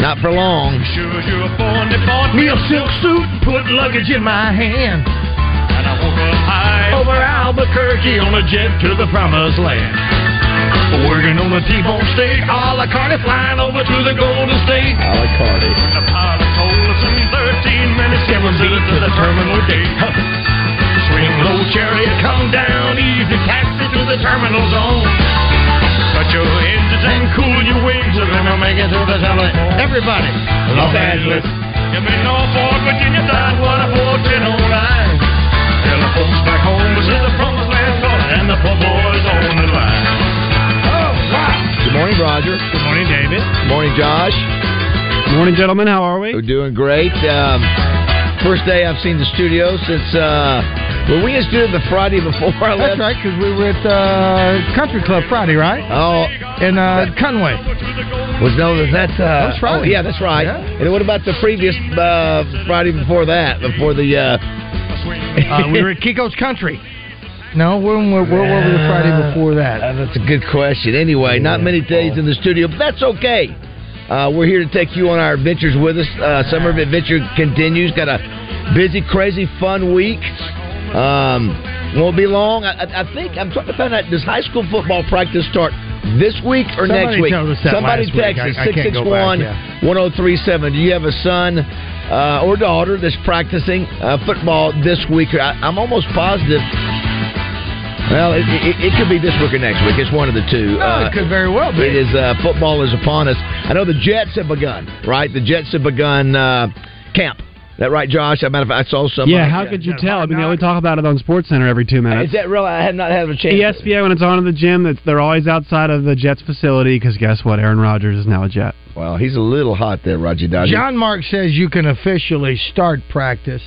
Not for long. Sure, you're a born to born me a silk suit, put luggage in my hand. And I woke up high over Albuquerque on a jet to the promised land. Working on the T-bone steak, a la carte, flying over to the Golden State. A la carte. The pilot told us in 13 minutes, seven beats to the terminal gate. Swing low chariot, come down easy, taxi to the terminal zone. Cut your engines and cool your wings, so then we'll make it to the tunnel. Everybody, Los Angeles. You may know Fort Virginia side, what a 410 line. Tell the folks back home, this is the promised land calling, and the poor boys on the line. Oh, wow. Good morning, Roger. Good morning, David. Good morning, Josh. Good morning, gentlemen. How are we? We're doing great. Um, first day I've seen the studio since. Uh, were we in studio the Friday before I left? That's right, because we were at uh, Country Club Friday, right? Oh, in uh, Conway. Was no, that? Uh, that's right. Oh, yeah, that's right. Yeah. And what about the previous uh, Friday before that? Before the. Uh... uh, we were at Kiko's Country. No, where, where, where were we the Friday before that? Uh, that's a good question. Anyway, not many days in the studio, but that's okay. Uh, we're here to take you on our adventures with us. Uh, summer of adventure continues. Got a busy, crazy, fun week. Um, won't be long. I, I- think I'm trying to find out. Does high school football practice start this week or Somebody next week? told us that Somebody text us I- I can't go back, 661 1037. Do you have a son uh, or daughter that's practicing uh, football this week? I, I'm almost positive. Well, it, it, it could be this week or next week. It's one of the two. No, it could very well be. It is uh, football is upon us. I know the Jets have begun. Right, the Jets have begun uh, camp. That right, Josh? As a matter of fact, I saw some. Yeah, how could you tell? I mean, they only talk about it on Sports Center every two minutes. Is that real? I have not had a chance. ESPN when it's on in the gym, that's, they're always outside of the Jets facility because guess what? Aaron Rodgers is now a Jet. Well, he's a little hot there, Roger Dodger. John Mark says you can officially start practice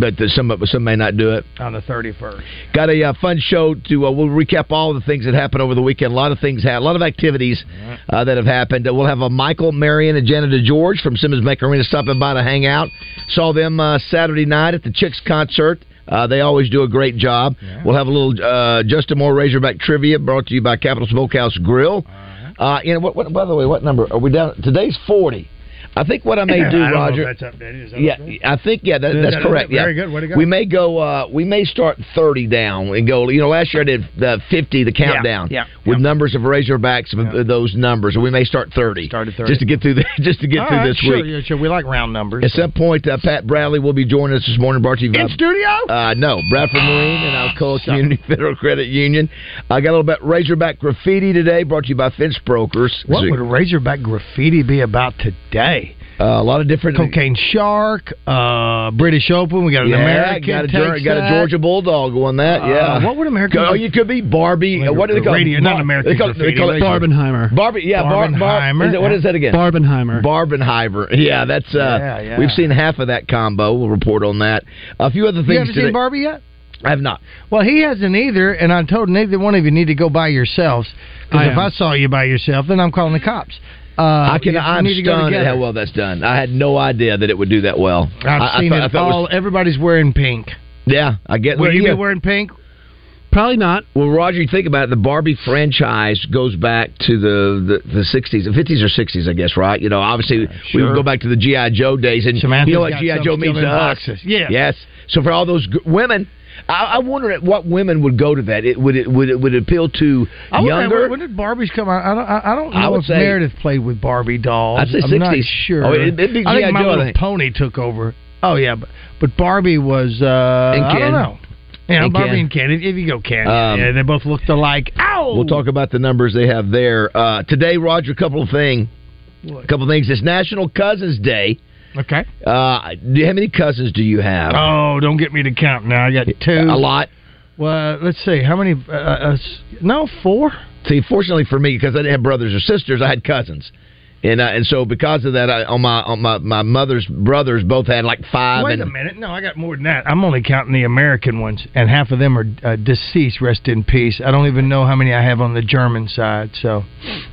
but the, some some may not do it. on the 31st. Got a uh, fun show to. Uh, we'll recap all the things that happened over the weekend. A lot of things, ha- a lot of activities uh, that have happened. Uh, we'll have a Michael, Marion, and Janet George from Simmons Bank Arena stopping by to hang out. Saw them uh, Saturday night at the Chicks concert. Uh, they always do a great job. We'll have a little uh, Justin Moore Razorback trivia brought to you by Capital Smokehouse Grill. Uh, you know what, what? By the way, what number are we down? Today's forty. I think what I may do, I Roger. updated. Yeah, updated? I think yeah, that, that's that- correct. Yeah, very good. Way to go. We may go. Uh, we may start thirty down and go. You know, last year I did the fifty, the countdown, yeah, with yeah. numbers of Razorbacks of uh, those numbers. And we may start thirty, Start at 30. just to get through the just to get All through right, this sure, week. yeah, sure. We like round numbers. At some point, uh, Pat Bradley will be joining us this morning. Brought to you by In studio? uh, no, Bradford Marine and Alcoa Community Federal Credit Union. I got a little bit Razorback graffiti today. Brought to you by Fence Brokers. What would Razorback graffiti be about today? Uh, a lot of different Cocaine Shark, uh, British Open. We got an yeah, American. got a, takes got a. Georgia Bulldog won that. Uh, yeah, what would American- Oh, you could be Barbie. uh, what do they call Radio- it? not American They call, it- they call it. Barbenheimer. Barbie. Yeah, Bar, Bar, Barbenheimer. is it, what is that again? Barbenheimer. Barbenheimer. Yeah, that's. Uh, Yeah, yeah. We've seen half of that combo. We'll report on that. A few other You things. haven't today. seen Barbie yet? I have not. Well, he hasn't either, and I told neither one of you need to go by yourselves. Because if. I saw you by yourself, then I'm calling the cops. Uh, I can. you I'm need to go stunned at how well that's done. I had no idea that it would do that well. I've I, seen I thought, it thought all. was- Everybody's wearing pink. yeah, I get. Will well, you yeah. be wearing pink? Probably not. Well, Roger, you think about it. The Barbie franchise goes back to the the, the 60s, the 50s or 60s, I guess, right? You know, obviously we sure. would go back to the GI Joe days, and Samantha's you know what GI Joe means in to us. boxes. Yeah. Yes. So for all those g- women, I, I wonder at what women would go to that. It would it would it would appeal to I wonder, younger. When did Barbies come out? I don't. I, I don't know I would if say- Meredith played with Barbie dolls. I'd say I'm not sure. Oh, it'd- it'd be I think My Joe, Little think. Pony took over. Oh yeah, but but Barbie was. Uh, I don't know. Yeah, And Barbie Ken. and Ken. If if you go Ken, Um, yeah, they both looked alike. Ow! We'll talk about the numbers they have there uh, today, Roger. A couple of things. A couple of things. It's National Cousins Day. Okay. Uh, do you, how many cousins do you have? Oh, don't get me to count now. I got two. a lot. Well, let's see. How many? Uh, uh, no, four. See, fortunately for me, because I didn't have brothers or sisters, I had cousins, and uh, and so because of that, I, on my on my my mother's brothers both had like five. Wait and a minute. No, I got more than that. I'm only counting the American ones, and half of them are uh, deceased. Rest in peace. I don't even know how many I have on the German side. So,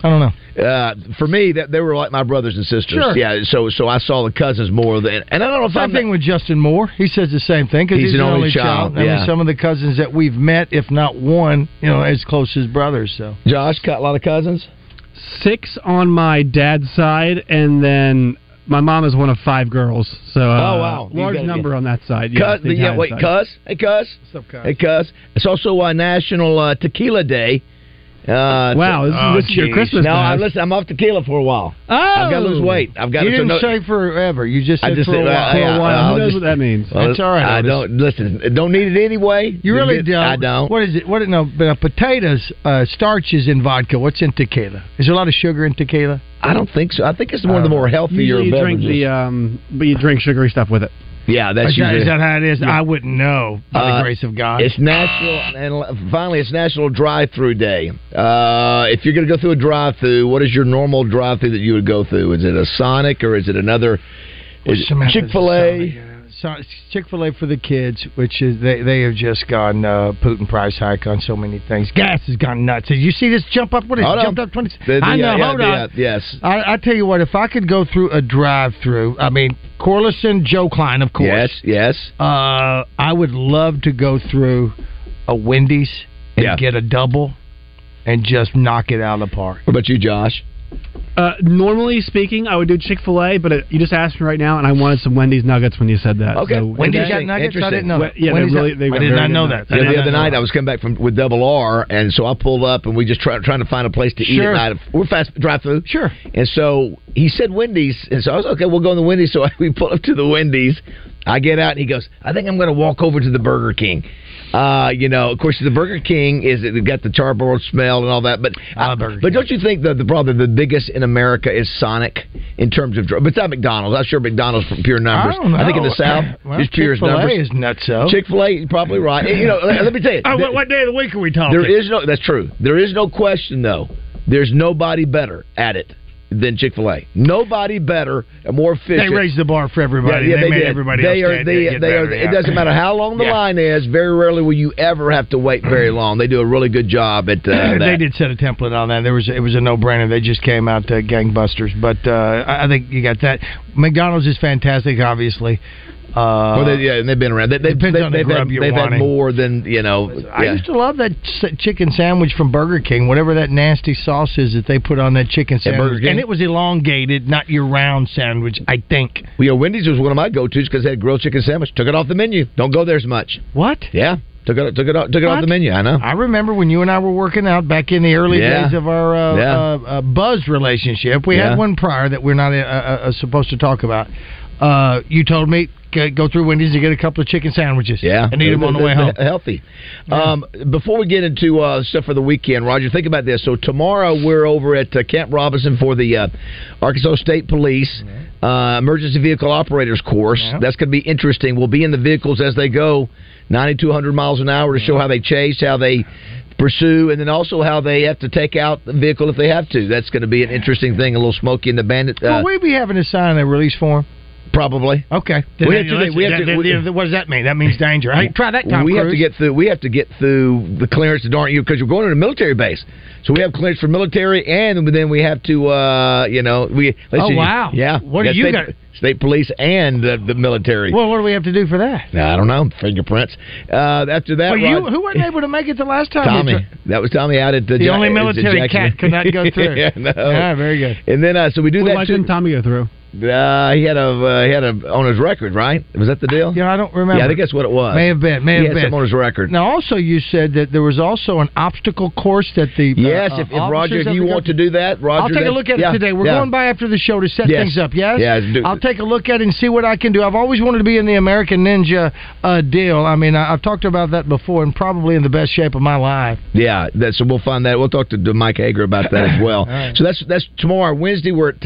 I don't know. Uh, for me, that they were like my brothers and sisters. Sure. Yeah. So so I saw the cousins more than, and I don't know if Same I'm thing with Justin Moore. He says the same thing because He's he's, an the only only child, I mean, yeah. some of the cousins that we've met, if not one, you know, as close as brothers. So Josh got a lot of cousins. Six on my dad's side, and then my mom is one of five girls. So uh, Oh, wow. You large got- number on that side. Cuz, yes, yeah, Italian wait, side. cuz, hey, cuz, What's up, Cuz? hey, cuz. It's also uh, National uh, Tequila Day. Uh, Wow, this, Oh, is this is your. Christmas. No, I, bash. listen, I'm off tequila for a while. Oh, I've got to lose weight. I've got you to didn't so no- say forever. You just I said just for a said, while. uh, for a while. I'll Who knows just- what that means? Well, That's all right, I don't listen. Don't need it anyway. You really good. don't. I don't. What is it? What? No, but uh, potatoes, uh, starch is in vodka. What's in tequila? Is there a lot of sugar in tequila? I don't think so. I think it's one of the more healthier Usually you drink beverages. the, um, but you drink sugary stuff with it. Yeah, that's that, usually. is that how it is? I wouldn't know. By Uh, the grace of God. It's national, and finally, it's National Drive-Through Day. Uh, if you're going to go through a drive-through, what is your normal drive-through that you would go through? Is it a Sonic or is it another? Chick Fil A? Sonic, yeah. So, Chick Fil A for the kids, which is they they have just gone uh, Putin price hike on so many things. Gas has gone nuts. Did you see this jump up? What is it jumped up twenty? The- the- I know. yeah, hold yeah, on. yes. I, I tell you what, if I could go through a drive-through, I mean Corliss and Joe Klein, of course. Yes. Yes. Uh, I would love to go through a Wendy's and Yeah. get a double and just knock it out of the park. What about you, Josh? Uh, normally speaking, I would do Chick Fil A, but uh you just asked me right now, and I wanted some Wendy's nuggets when you said that. Okay. So, Wendy's okay. got nuggets? I didn't know that. Yeah, Wendy's really. They I did not know nuggets. that. Yeah, the other night that. I was coming back from with double R, and so I pulled up, and we just try, trying to find a place to eat Sure. at night. We're fast drive through, Sure. And so he said Wendy's, and so I was okay. We'll go in the Wendy's. So we pull up to the Wendy's. I get out, and he goes, "I think I'm going to walk over to the Burger King." Uh, you know, of course, the Burger King is it got the charbroiled smell and all that, but I Burger but don't you think that the probably the biggest in America is Sonic in terms of dr- besides McDonald's? I'm sure McDonald's from pure numbers. I don't know. think in the South, well, just pure numbers. is nutso. Chick Fil A, you're probably right. You know, let, let me tell you. Oh, what, what day of the week are we talking? there is no. That's true. There is no question though. There's nobody better at it than Chick Fil A. Nobody better and more efficient. They raised the bar for everybody. they, made did. everybody They else are. They, they are. better, It doesn't matter how long the Yeah. line is. Very rarely will you ever have to wait very long. They do a really good job at uh, that. they did set a template on that. There was it was a no brainer. They just came out uh, gangbusters. But uh, I think you got that. McDonald's is fantastic, obviously. Uh, Well, they, yeah, and they've been around. They, they've Depends they've, they've, grub had, they've had more than you know. I yeah. used to love that s- chicken sandwich from Burger King, whatever that nasty sauce is that they put on that chicken sandwich. And it was elongated, not your round sandwich, I think. Well, yeah, Wendy's was one of my go-tos because they had grilled chicken sandwich. Took it off the menu. Don't go there as much. What? Yeah, took it took it off, took it off the menu. I know. I remember when you and I were working out back in the early Yeah. days of our uh, Yeah. uh, uh, Buzz relationship. We had one prior that we're not uh, uh, supposed to talk about. Uh, you told me go through Wendy's to get a couple of chicken sandwiches. Yeah, and eat them on the way home. Healthy. Um, before we get into uh, stuff for the weekend, Roger, think about this. So tomorrow we're over at uh, Camp Robinson for the uh, Arkansas State Police uh, Emergency Vehicle Operators course. Yeah. That's going to be interesting. We'll be in the vehicles as they go, ninety two hundred miles an hour to show how they chase, how they pursue, and then also how they have to take out the vehicle if they have to. That's going to be an interesting thing. A little Smoky and the Bandit, uh, Will we be having to sign a release form? Probably. Okay. We have to- we have to- we- what does that mean? That means danger. Hey, try that, Tom we have to get through. We have to get through the clearance that aren't you because you're going to a military base. So we have clearance for military, and then we have to, uh, you know, we. let's Oh, see, wow. Yeah. What We do you state, got? State police and uh, the military. Well, what do we have to do for that? I don't know fingerprints. Uh, after that, Well, you Rod- who wasn't able to make it the last time? Tommy. It's That was Tommy out at the. The Ja- only military Jackson- cat could not go through. yeah, no. Ah, very good. And then uh, so we do Well, that why too. couldn't Tommy go through? Uh, he had a uh, he had a on his record, right? Was that the deal? Yeah, I don't remember. Yeah, I think that's what it was. May have been. May he have had been. on his record. Now, also, you said that there was also an obstacle course that the uh, Yes, uh, if, if Roger, if you want to do that, Roger. I'll take a look at yeah, it today. We're yeah. going by after the show to set Yes. things up. Yes. Yeah, I'll take a look at it and see what I can do. I've always wanted to be in the American Ninja uh, deal. I mean, I, I've talked about that before, and probably in the best shape of my life. Yeah, that, so we'll find that. We'll talk to, to Mike Hager about that as well. right. So that's that's tomorrow. Wednesday we're at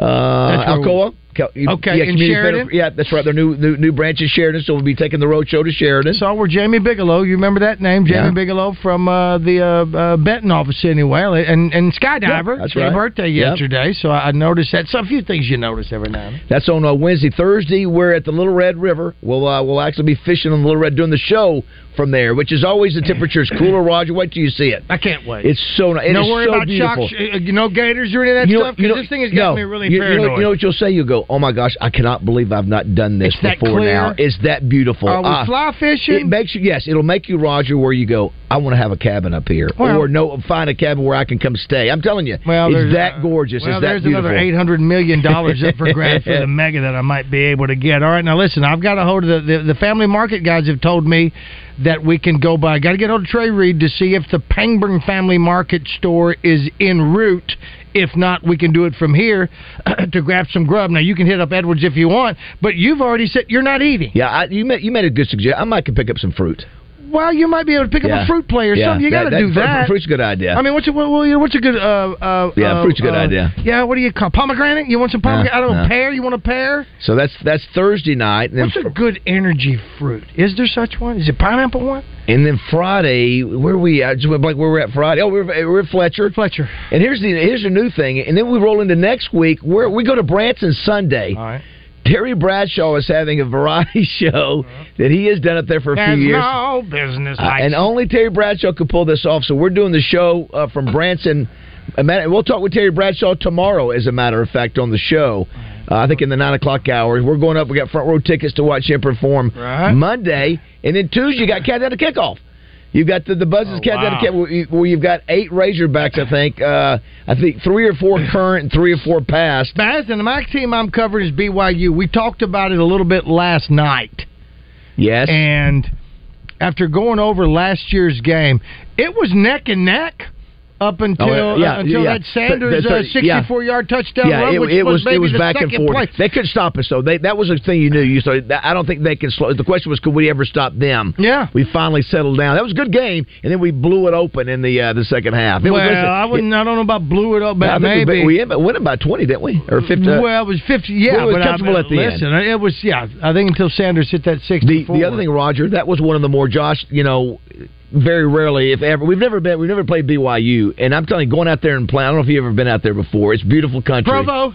uh, Alcoa. Okay, yeah, in Community Sheridan? Feder- yeah, that's right. Their new, new new branch in Sheridan, so we'll be taking the road show to Sheridan. Saw where Jamie Bigelow. You remember that name, Jamie Yeah. Bigelow from uh, the uh, uh, Benton office, anyway, and and Skydiver. Yeah, that's right. birthday yesterday, so I I noticed that. So a few things you notice every now and then. That's on uh, Wednesday. Thursday, we're at the Little Red River. We'll uh, we'll actually be fishing on the Little Red doing the show from there, which is always the temperature's cooler. Roger, wait till you see it. I can't wait. It's so nice. No worry so about beautiful. shocks, uh, you know, gators or any of that You know- stuff. you know- this thing has got no, me really you, you know, paranoid. you know what you'll say? You'll go, "Oh my gosh, I cannot believe I've not done this It's before now. It's that beautiful." Are we Ah, fly fishing? It makes you yes, it'll make you Roger where you go. I want to have a cabin up here, Well- or no, find a cabin where I can come stay. I'm telling you, well, it's that uh, gorgeous. Well, it's that there's beautiful. another eight hundred million dollars up for grabs for the mega that I might be able to get. All right, now listen, I've got a hold of the the, the family market guys have told me that we can go by. Got to get hold of Trey Reed to see if the Pangburn Family Market store is en route. If not, we can do it from here to grab some grub. Now you can hit up Edwards if you want, but you've already said you're not eating. Yeah, I, you made you made a good suggestion. I might can pick up some fruit. Well, you might be able to pick up a fruit play or Yeah, something. You got to do that-. Fruit's a good idea. I mean, what's a what, what- what's a good uh uh Yeah, fruit's a good uh, idea. Yeah, what do you call pomegranate? You want some pomegranate? I don't know, pear. You want a pear? so that's that's Thursday night, What's a good energy fruit? Is there such one? Is it pineapple one? and then Friday, where we at? Just went blank where we're at Friday. Oh, we're we're at Fletcher. Fletcher. And here's the here's a new thing, and then we roll into next week where we go to Branson Sunday. All right. Terry Bradshaw is having a variety show that he has done up there for a There's few years. no business Uh, and only Terry Bradshaw could pull this off. So we're doing the show uh, from Branson. A We'll talk with Terry Bradshaw tomorrow, as a matter of fact, on the show. Uh, I think in the nine o'clock hours. We're going up. We got front row tickets to watch him perform Right. Monday, and then Tuesday you got Countdown to Kickoff. You've got the the buzzes Oh, countdown wow. to camp where, you- where you've got eight Razorbacks. I think. Uh, I think three or four current and three or four past. Baz, and my team I'm covering is BYU. We talked about it a little bit last night. Yes. And after going over last year's game, it was neck and neck up until Oh, yeah, uh, until yeah. that Sanders The- the- uh, 64 yard touchdown yeah, run, it, which it was, was maybe it was the back and second forth. play. They couldn't stop us though. They that was the thing you knew. You so I don't think they can slow. The question was, could we ever stop them? Yeah. We finally settled down. That was a good game, and then we blew it open in the uh, the second half. It well, was, listen, I wouldn't. I don't know about blew it up, but maybe we, we went about twenty, didn't we? Or fifty? well, it was 50. Yeah, it was comfortable I, at the end. it was yeah. I think until Sanders hit that The 64. the other thing, Roger, that was one of the more Josh. You know, very rarely, if ever, we've never been, we've never played BYU, and I'm telling you, going out there and playing. I don't know if you've ever been out there before. It's beautiful country. Provo.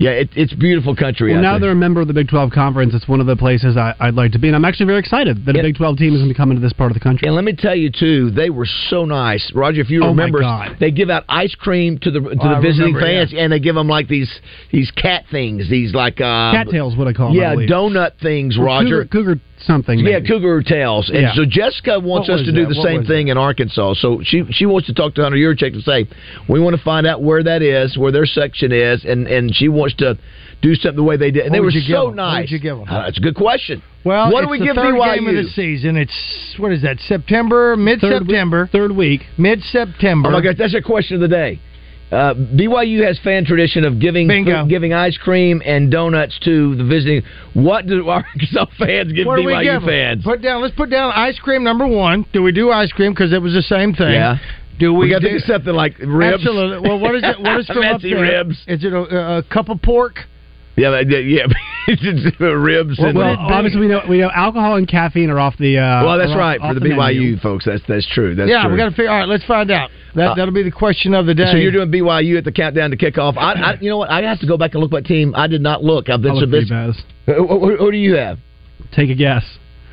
Yeah, it, it's beautiful country. Well, out now there. they're a member of the Big 12 Conference. It's one of the places I, I'd like to be, and I'm actually very excited that a Yeah. Big 12 team is going to be coming to this part of the country. And let me tell you too, they were so nice, Roger. If you Oh, remember, they give out ice cream to the to I the visiting remember, fans, and they give them like these these cat things, these like uh, Cattails, what I call them. Yeah, donut things, Roger. Cougar, cougar something. Yeah, maybe. Cougar Tails. And Yeah. so Jessica wants us to do that? the What same thing in Arkansas. So she she wants to talk to Hunter Yurchek to say, we want to find out where that is, where their section is, and, and she wants to do something the way they did. And What they were would you give so nice. you give 'em? Uh, that's a good question. Well, what do we the give third BYU? game of the season. It's what is that? September, mid Third week- September, Third week. mid September. Oh my gosh, that's a question of the day. Uh, BYU has fan tradition of giving Bingo. giving ice cream and donuts to the visiting. What do Arkansas fans give What BYU give fans? Put down. Let's put down ice cream number one. Do we do ice cream because it was the same thing? Yeah. Do we, we got to do, something like ribs. Absolutely. Well, what is it? What is still up Fancy there? ribs. Is it a, a cup of pork? Yeah, that- yeah, yeah. It's ribs. and, Well, obviously we know we know alcohol and caffeine are off the. Uh, well, that's are off- right off for the, BYU menu. folks. That's that's true. That's yeah, true. we got to figure. All right, let's find out. That Uh, that'll be the question of the day. So you're doing BYU at the countdown to kickoff. I, I, you know what? I have to go back and look at my team. I did not look. I've been I so busy. bad. Who, who- who do you have? Take a guess.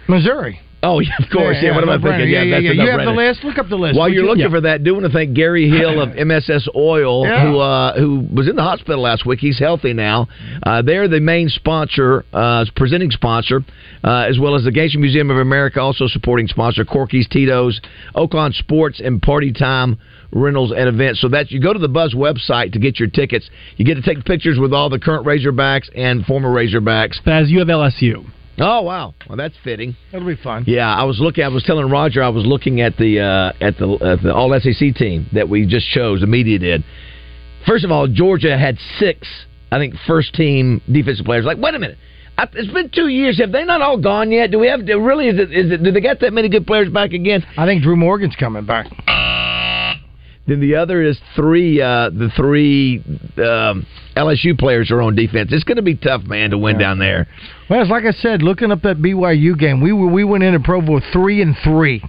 Missouri. Oh, yeah, of course. Yeah, what am I thinking? Yeah, Yeah, yeah, that's yeah. You have the no-brainer. list. Look up the list. While would you're you? looking Yeah. for that, do want to thank Gary Hill of MSS Oil, Yeah. who uh, who was in the hospital last week. He's healthy now. Uh, they're the main sponsor, uh, presenting sponsor, uh, as well as the Gation Museum of America, also supporting sponsor Corky's Tito's, Oakland Sports, and Party Time rentals and events. So that you go to the Buzz website to get your tickets. You get to take pictures with all the current Razorbacks and former Razorbacks. Baz, you have LSU. Oh wow, well that's fitting. That'll be fun. Yeah, I was looking. I was telling Roger I was looking at the uh, at the at the All SEC team that we just chose. The media did. First of all, Georgia had six, I think, first team defensive players. Like, wait a minute. I, it's been two years. Have they not all gone yet? Do we have? Do, really? Is it? Is it? Do they got that many good players back again? I think Drew Morgan's coming back. Then the other is three. Uh, the three um, LSU players are on defense. It's going to be tough, man, to win down there. Well, it's like I said, looking up that BYU game, we we went into Provo three and three.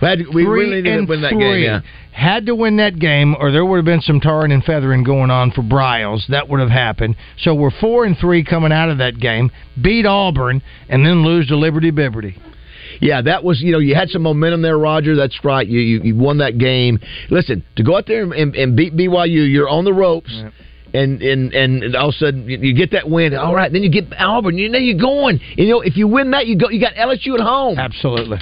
We, had we really needed to win that three. game. Yeah. Had to win that game, or there would have been some tarring and feathering going on for Bryles. That would have happened. So we're four and three coming out of that game. Beat Auburn and then lose to Liberty Liberty. Yeah, that was you know you had some momentum there, Roger. That's right. You you, you won that game. Listen, to go out there and, and beat BYU, you're on the ropes. And, and and all of a sudden you, get that win. All right, then you get Auburn. You know you're going. You know if you win that, you go. You got LSU at home, Absolutely.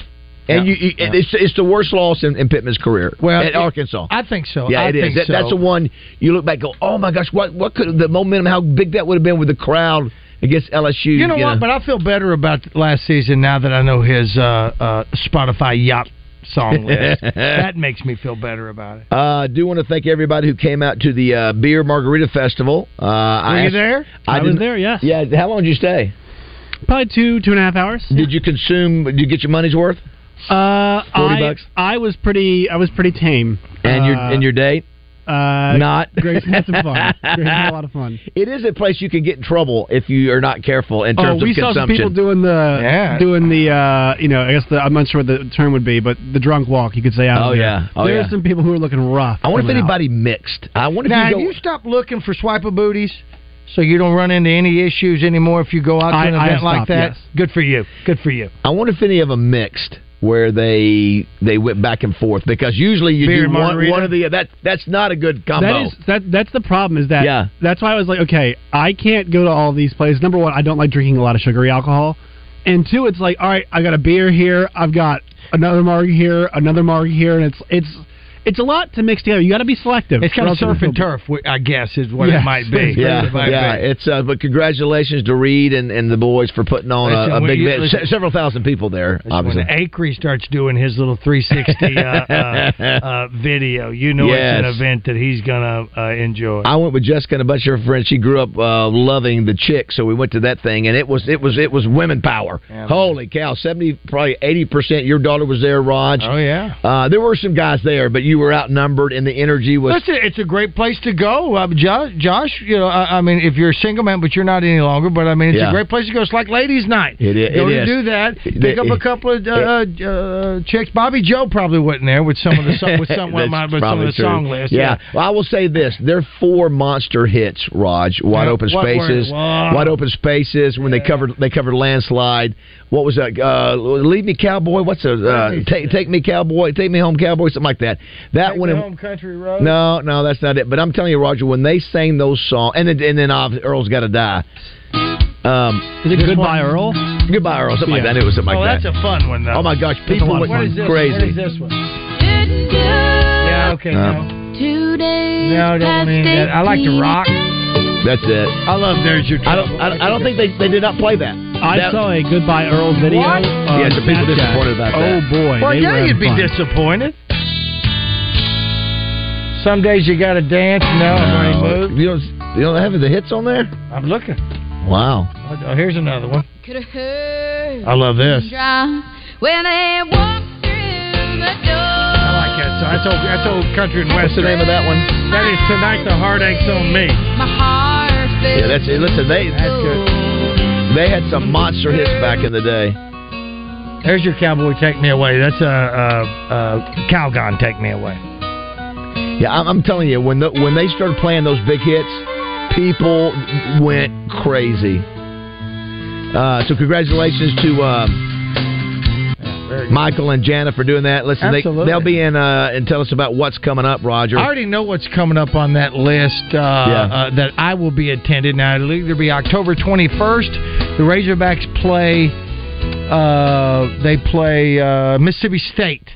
and Yeah. you, you Yeah. it's it's the worst loss in, in Pittman's career. Well, at Arkansas. I think so. yeah, I it is. That, so. That's the one you look back, and go, oh my gosh, what what could the momentum? How big that would have been with the crowd against LSU. You know what? But I feel better about last season now that I know his uh, uh, Spotify yacht song list. that makes me feel better about it. Uh, I do want to thank everybody who came out to the uh, Beer Margarita Festival. Uh, I Were you asked- there? I, was there. Yes. Yeah, how long did you stay? Probably two two and a half hours. Did you consume? Did you get your money's worth? Uh, 40 I, bucks? I was pretty. I was pretty tame. And your Uh, and your date? Uh, Not. Grayson had some fun. Grayson had a lot of fun. It is a place you can get in trouble if you are not careful in terms Oh, terms we of saw some people doing the Yeah. doing the uh, you know I guess the, I'm not sure what the term would be, but the drunk walk you could say out. Oh, of there. yeah. Oh, There's yeah. some people who are looking rough. I wonder if coming out. anybody mixed. I wonder Now, if have you you go. stopped looking for swipe of booties so you don't run into any issues anymore if you go out to an I event have like that? yes. Good for you. Good for you. I wonder if any of them mixed where they they went back and forth because usually you Beer do one, one of the that that's not a good combo. That is that. That's the problem. Is that Yeah. That's why I was like, okay, I can't go to all these places. Number one, I don't like drinking a lot of sugary alcohol, and two, it's like, all right, I got a beer here. I've got another marg here, another marg here, and it's it's it's a lot to mix together. You got to be selective. It's kind of surf and turf, I guess, is what Yes. it might be. Yeah, It might yeah. be. It's uh, but congratulations to Reed and, and the boys for putting on Listen, a, a big event. Se- several thousand people there. Obviously, When Acree starts doing his little 360 uh, uh, uh, video, you know it's an event that he's gonna uh, enjoy. I went with Jessica and a bunch of her friends. She grew up uh, loving the chick, so we went to that thing, and it was it was it was women power. Yeah, man. Holy cow! Seventy, probably eighty percent. Your daughter was there, Raj. oh yeah. Uh, there were some guys there, but you were outnumbered, and the energy was. Listen, it's a great place to go, uh, Josh. Josh, you know, I, I mean, if you're a single man, but you're not any longer, but I mean, it's Yeah. a great place to go. It's like ladies' night. It i- Go it to is. do that. Pick up a couple of uh, uh, chicks. Bobby Joe probably wasn't there with some of the song, with some, with some of the true. song list. Yeah. Well, I will say this: there are four monster hits. Raj, wide Yeah. open spaces, wide open spaces. When they covered, they covered landslide. What was that? Uh, Leave me, cowboy. What's a uh, take, take me, cowboy? Take me home, cowboy. Something like that. That Take one. Me home country road. No, no, that's not it. But I'm telling you, Roger, when they sang those songs, and then, and then uh, Earl's got to die. Um, Is it This Goodbye one- Earl? goodbye, Earl. Something like that. It was something oh, like that's a fun one though. oh my gosh, That's a people went fun. What is crazy. What is this one? Yeah. Okay. Uh, no. Two days No, I don't past mean that. I like to rock. That's it. I love There's Your I Trouble. don't. I, don't- I don't think they, they did not play that. I That- saw a Goodbye Earl video. What? on Yeah, some people disappointed about Oh that. boy, Well, they yeah, were you'd be fun. disappointed. Some days you got to dance. No, I've already Uh, moved. you don't. You don't have the hits on there. I'm looking. Wow. Oh, here's another one. Could have heard I love this. when they walked through the door. I like that song. That's old, that's old country and What's the western. name of that one? That is Tonight the Heartache's on Me. My heart felt Yeah, that's it. Listen, they they had some monster hits back in the day. There's your Cowboy Take Me Away. That's a uh, uh, uh, Calgon Take Me Away. Yeah, I'm, I'm telling you, when the, when they started playing those big hits, people went crazy. Uh, so congratulations to um, good. Michael and Jana for doing that. Listen, they, they'll be in uh, and tell us about what's coming up, Roger. I already know what's coming up on that list uh, uh, that I will be attending. Now, it'll either be October 21st. The Razorbacks play. Uh, they play uh, Mississippi State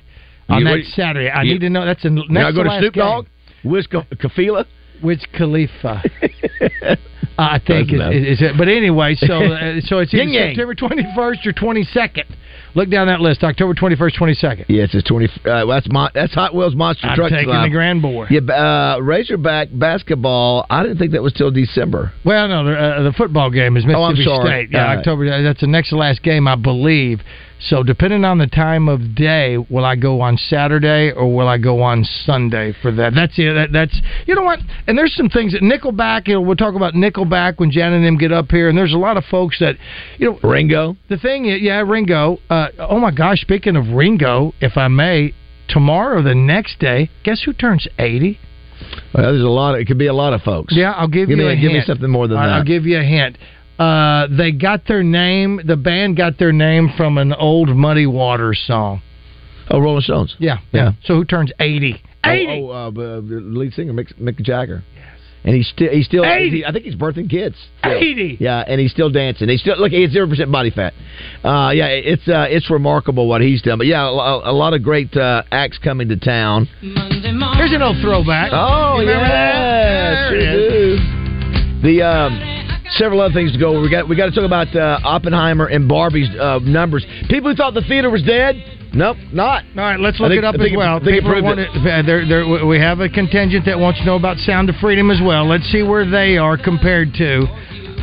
on You- that what- Saturday. I you- need to know. That's a next Now go to Snoop. Dogg, Wiz Khalifa. Wiz Khalifa. I think is, is it. But anyway, so uh, so it's either Yin. September 21st or 22nd. Look down that list. October 21st, 22nd. Yes, it's twenty. Uh, that's that's Hot Wheels Monster I'm Truck taking Live. the Grand Boy. Yeah, uh, Razorback basketball. I didn't think that was till December. Well, no, the, uh, the football game is Mississippi Oh, I'm sorry. State. Yeah, Uh, October. That's the next to last game, I believe. So, depending on the time of day, will I go on Saturday or will I go on Sunday for that? That's it. That, that's you know what? And there's some things that Nickelback. You know, we'll talk about Nickelback when Jan and them get up here. And there's a lot of folks that, you know, Ringo. the thing is, yeah, Ringo. Uh, oh my gosh! Speaking of Ringo, if I may, tomorrow, the next day, guess who turns eighty? Well, there's a lot. Of, it could be a lot of folks. Yeah, I'll give, Give you me- a give me something more than right, that. I'll give you a hint. Uh, they got their name. The band got their name from an old Muddy Waters song. Oh, Rolling Stones. Yeah, Yeah. So who turns eighty? Eighty. Oh, oh uh, the the lead singer Mick, Mick Jagger. Yes. And he's still he's still 80. he- I think he's birthing kids. still. 80. Yeah, and he's still dancing. He's still look. He's zero percent body fat. Uh, yeah, it's uh, it's remarkable what he's done. But yeah, a, a lot of great uh, acts coming to town. Here's an old throwback. Oh You yeah, that? sure There it is. do. The um, several other things to go. We got we got to talk about uh, Oppenheimer and Barbie's uh, numbers. People who thought the theater was dead. Nope, not. All right, let's look think- it up as it- well. It People want it. uh, there- there- we have a contingent that wants to know about Sound of Freedom as well. Let's see where they are compared to.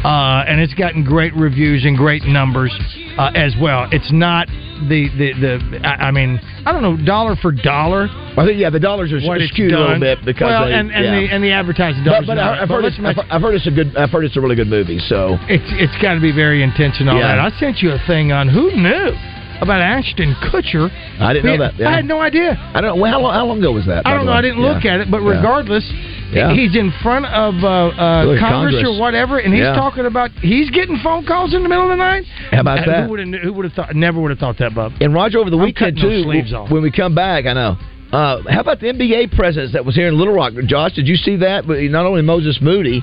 Uh, and it's gotten great reviews and great numbers uh, as well. It's not the the the. I I mean, I don't know, dollar for dollar. I think yeah, the dollars are What skewed a little bit because well, they, and and yeah. the and the advertising But, dollars. but. I- I've But heard, it's, make- I've, heard it's a good. I've heard it's a really good movie. So It's it's got to be very intentional. Yeah. that. I sent you a thing on who knew about Ashton Kutcher. I didn't know that. Yeah. I had no idea. I don't. Well, how long, how long ago was that? I don't know. I didn't look at it, but regardless, Yeah. he's in front of uh, uh, Congress, Congress. or whatever, and he's Yeah. talking about he's getting phone calls in the middle of the night. How about that? Who would have? Who would have thought? Never would have thought that, Bub. And Roger over the I'm weekend too. When we come back, I know. Uh, how about the NBA presence that was here in Little Rock? Josh, did you see that? But not only Moses Moody,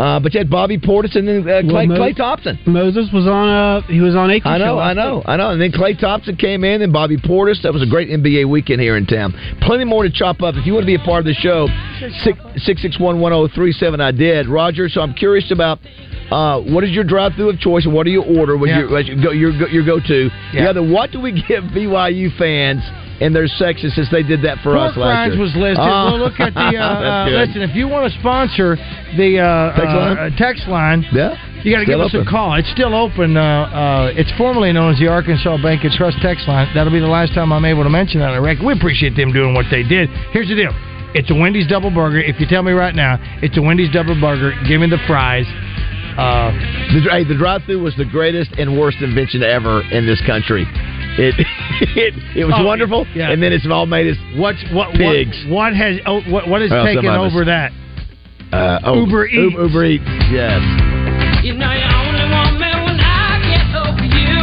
Uh, but you had Bobby Portis and then uh, Clay, Well, Mo- Clay Thompson. Moses was on. Uh, he was on Aiken I know, show I last know, week. I know. And then Clay Thompson came in, and Bobby Portis. That was a great NBA weekend here in town. Plenty more to chop up. If you want to be a part of the show, six six one one zero three seven. I did, Roger. So I'm curious about. Uh, what is your drive-through of choice, and what do you order? What Yeah. your, your go your go- your go-to? Yeah. The other, what do we give BYU fans in their section since they did that for Pork us last rinds year? was listed. Ah. well, look at the. Uh, uh, listen, if you want to sponsor the uh, Text uh, line? uh, text line, Yeah, you got to give us open. a call. It's still open. Uh, uh, it's formerly known as the Arkansas Bank and Trust text line. That'll be the last time I'm able to mention that on the record. We appreciate them doing what they did. Here's the deal. It's a Wendy's double burger. If you tell me right now, it's a Wendy's double burger. Give me the fries. Uh, The, hey, the drive-through was the greatest and worst invention ever in this country. It it, it was Oh, wonderful, yeah. and then it's all made us what's what? Pigs. What, what has oh, what, what has Well, taken over that? Uh, oh, Uber Eats. Uber, Uber Eats, yes. You know you only want me when I get over you.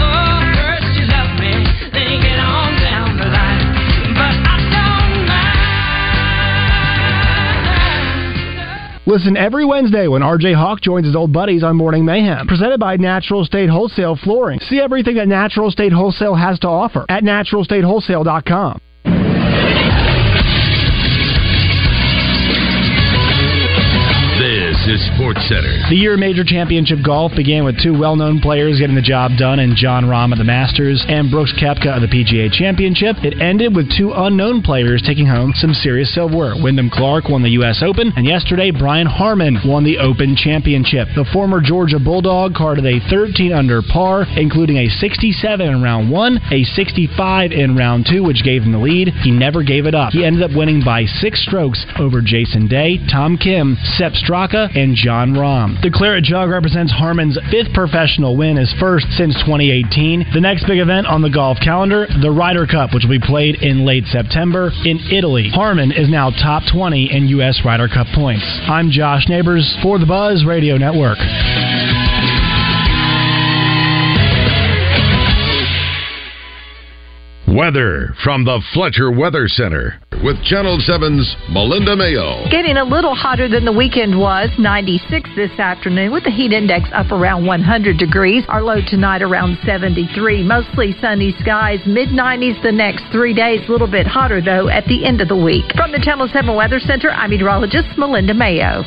Oh, first you love me, then you get on down the line. But I don't mind. Listen every Wednesday when RJ Hawk joins his old buddies on Morning Mayhem. Presented by Natural State Wholesale Flooring. See everything that Natural State Wholesale has to offer at naturalstatewholesale.com. Sports Center. The year major championship golf began with two well-known players getting the job done in John Rahm of the Masters and Brooks Koepka of the PGA Championship. It ended with two unknown players taking home some serious silverware. Wyndham Clark won the U.S. Open, and yesterday Brian Harmon won the Open Championship. The former Georgia Bulldog carded a 13 under par, including a 67 in round one, a 65 in round two, which gave him the lead. He never gave it up. He ended up winning by six strokes over Jason Day, Tom Kim, Sepp Straka, and John Rahm. The Claret Jug represents Harmon's fifth professional win, his first since 2018. The next big event on the golf calendar, the Ryder Cup, which will be played in late September in Italy. Harmon is now top 20 in U.S. Ryder Cup points. I'm Josh Neighbors for the Buzz Radio Network. Weather from the Fletcher Weather Center with Channel 7's Melinda Mayo. Getting a little hotter than the weekend was, 96 this afternoon, with the heat index up around 100 degrees. Our low tonight around 73. Mostly sunny skies, mid 90s the next three days. A little bit hotter, though, at the end of the week. From the Channel 7 Weather Center, I'm meteorologist Melinda Mayo.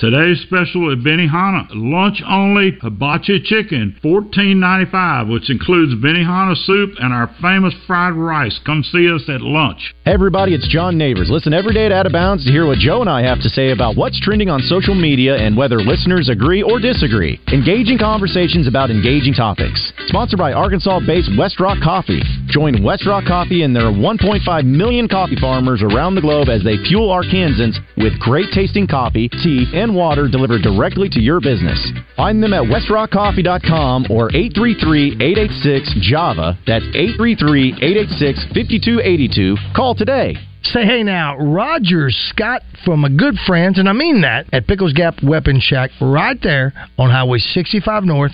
Today's special at Benihana, lunch only hibachi chicken, fourteen ninety five, which includes Benihana soup and our famous fried rice. Come see us at lunch. Hey everybody, it's John Neighbors. Listen every day at Out of Bounds to hear what Joe and I have to say about what's trending on social media and whether listeners agree or disagree. Engaging conversations about engaging topics. Sponsored by Arkansas-based West Rock Coffee. Join West Rock Coffee and their 1.5 million coffee farmers around the globe as they fuel Arkansans with great tasting coffee, tea, and water delivered directly to your business. Find them at westrockcoffee.com or 833-886-JAVA. That's 833-886-5282. Call today. Say hey now, Roger Scott from a good friends, and I mean that, at Pickles Gap Weapon Shack, right there on Highway 65 North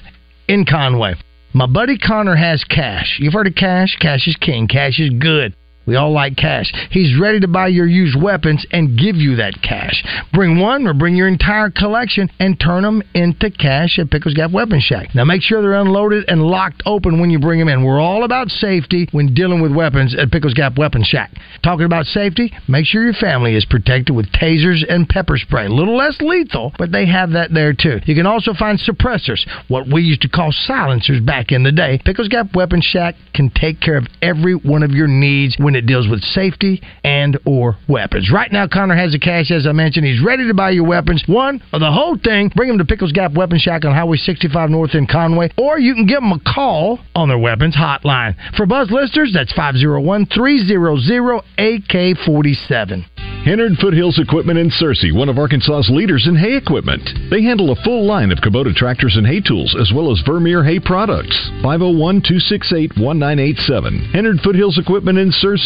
in Conway. My buddy Connor has cash. You've heard of cash? Cash is king. Cash is good. We all like cash. He's ready to buy your used weapons and give you that cash. Bring one or bring your entire collection and turn them into cash at Pickles Gap Weapon Shack. Now make sure they're unloaded and locked open when you bring them in. We're all about safety when dealing with weapons at Pickles Gap Weapon Shack. Talking about safety, make sure your family is protected with tasers and pepper spray. A little less lethal, but they have that there too. You can also find suppressors, what we used to call silencers back in the day. Pickles Gap Weapon Shack can take care of every one of your needs when it deals with safety and or weapons. Right now, Connor has the cash, as I mentioned. He's ready to buy your weapons, one or the whole thing. Bring them to Pickles Gap Weapon Shack on Highway 65 North in Conway, or you can give them a call on their weapons hotline. For Buzz listeners, that's 501-300-AK47. Hennard Foothills Equipment in Searcy, one of Arkansas's leaders in hay equipment. They handle a full line of Kubota tractors and hay tools, as well as Vermeer hay products. 501 268 1987. Hennard Foothills Equipment in Searcy,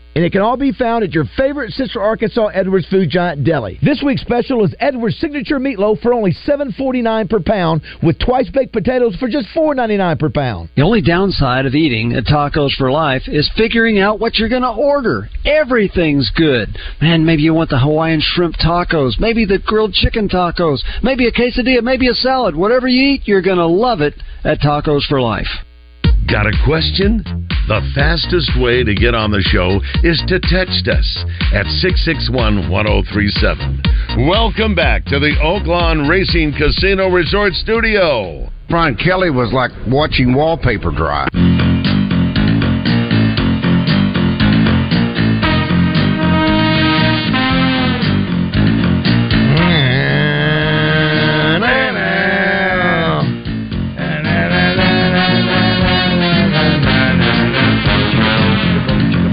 And it can all be found at your favorite Central Arkansas Edwards Food Giant deli. This week's special is Edwards Signature Meatloaf for only $7.49 per pound, with twice baked potatoes for just $4.99 per pound. The only downside of eating at Tacos for Life is figuring out what you're going to order. Everything's good. Man, maybe you want the Hawaiian shrimp tacos, maybe the grilled chicken tacos, maybe a quesadilla, maybe a salad. Whatever you eat, you're going to love it at Tacos for Life. Got a question? The fastest way to get on the show is to text us at 661 1037. Welcome back to the Oaklawn Racing Casino Resort Studio. Brian Kelly was like watching wallpaper dry.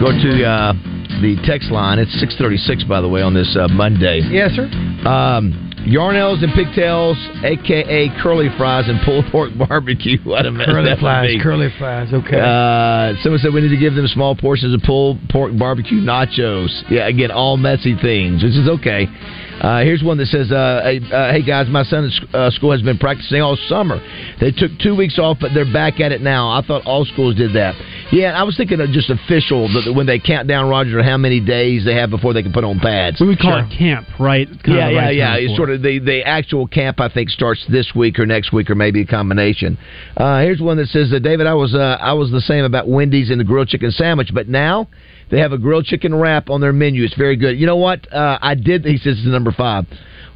Go to uh, the text line. It's 636, by the way, on this uh, Monday. Yes, sir. Um, Yarnels and pigtails, a.k.a. curly fries and pulled pork barbecue. What a mess Curly that would fries, be. curly fries. Okay. Uh, someone said we need to give them small portions of pulled pork barbecue nachos. Yeah, again, all messy things, which is okay. Uh, here's one that says, uh, hey, uh, hey guys, my son's uh, school has been practicing all summer. They took two weeks off, but they're back at it now. I thought all schools did that. Yeah, I was thinking of just official, that when they count down, Roger, how many days they have before they can put on pads. We would call it camp, right? Yeah, yeah, yeah. It's sort of the the actual camp. I think starts this week or next week or maybe a combination. Uh, here's one that says, David, I was uh, I was the same about Wendy's and the grilled chicken sandwich, but now they have a grilled chicken wrap on their menu. It's very good. You know what? Uh, I did. He says it's number five.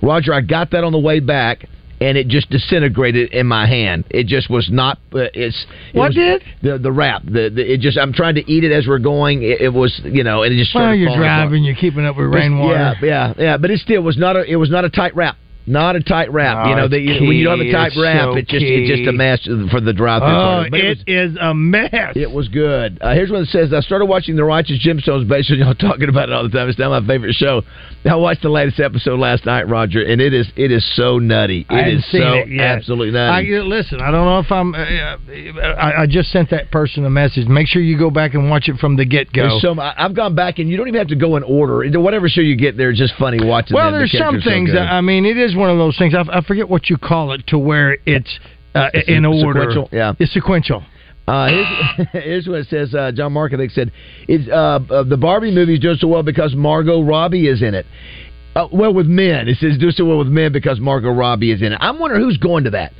Roger, I got that on the way back. And it just disintegrated in my hand. It just was not. Uh, it's it What was- did? the the wrap? The, the it just. I'm trying to eat it as we're going. It, it was you know, and it just. well, you're falling apart. driving. You're keeping up with rainwater. Yeah, yeah, yeah. But it still was not a. It was not a tight wrap. Not a tight wrap. Oh, you know, the, when you don't have a tight wrap, so it just it's just a mess for the drive-through. Oh, But it is a mess. it was good. Uh, here's one that says, I started watching The Righteous Gemstones based on y'all talking about it all the time. It's now my favorite show. I watched the latest episode last night, Roger, and it is it is so nutty. I It is so it absolutely I, nutty. listen, I don't know if I'm. Uh, I, I just sent that person a message. Make sure you go back and watch it from the get go. Some, I- I've gone back, and you don't even have to go in order. Whatever show you get there, it's just funny watching Well, them. The there's some characters are so things that I mean, it is one of those things. I, I forget what you call it to where it's uh, It's in order. sequential, yeah. it's sequential. Uh, here's, here's what it says. Uh, John Mark, I think, said is uh, uh, the Barbie movie is doing so well because Margot Robbie is in it. Uh, well, with men, it says do so well with men because Margot Robbie is in it. I'm wondering who's going to that.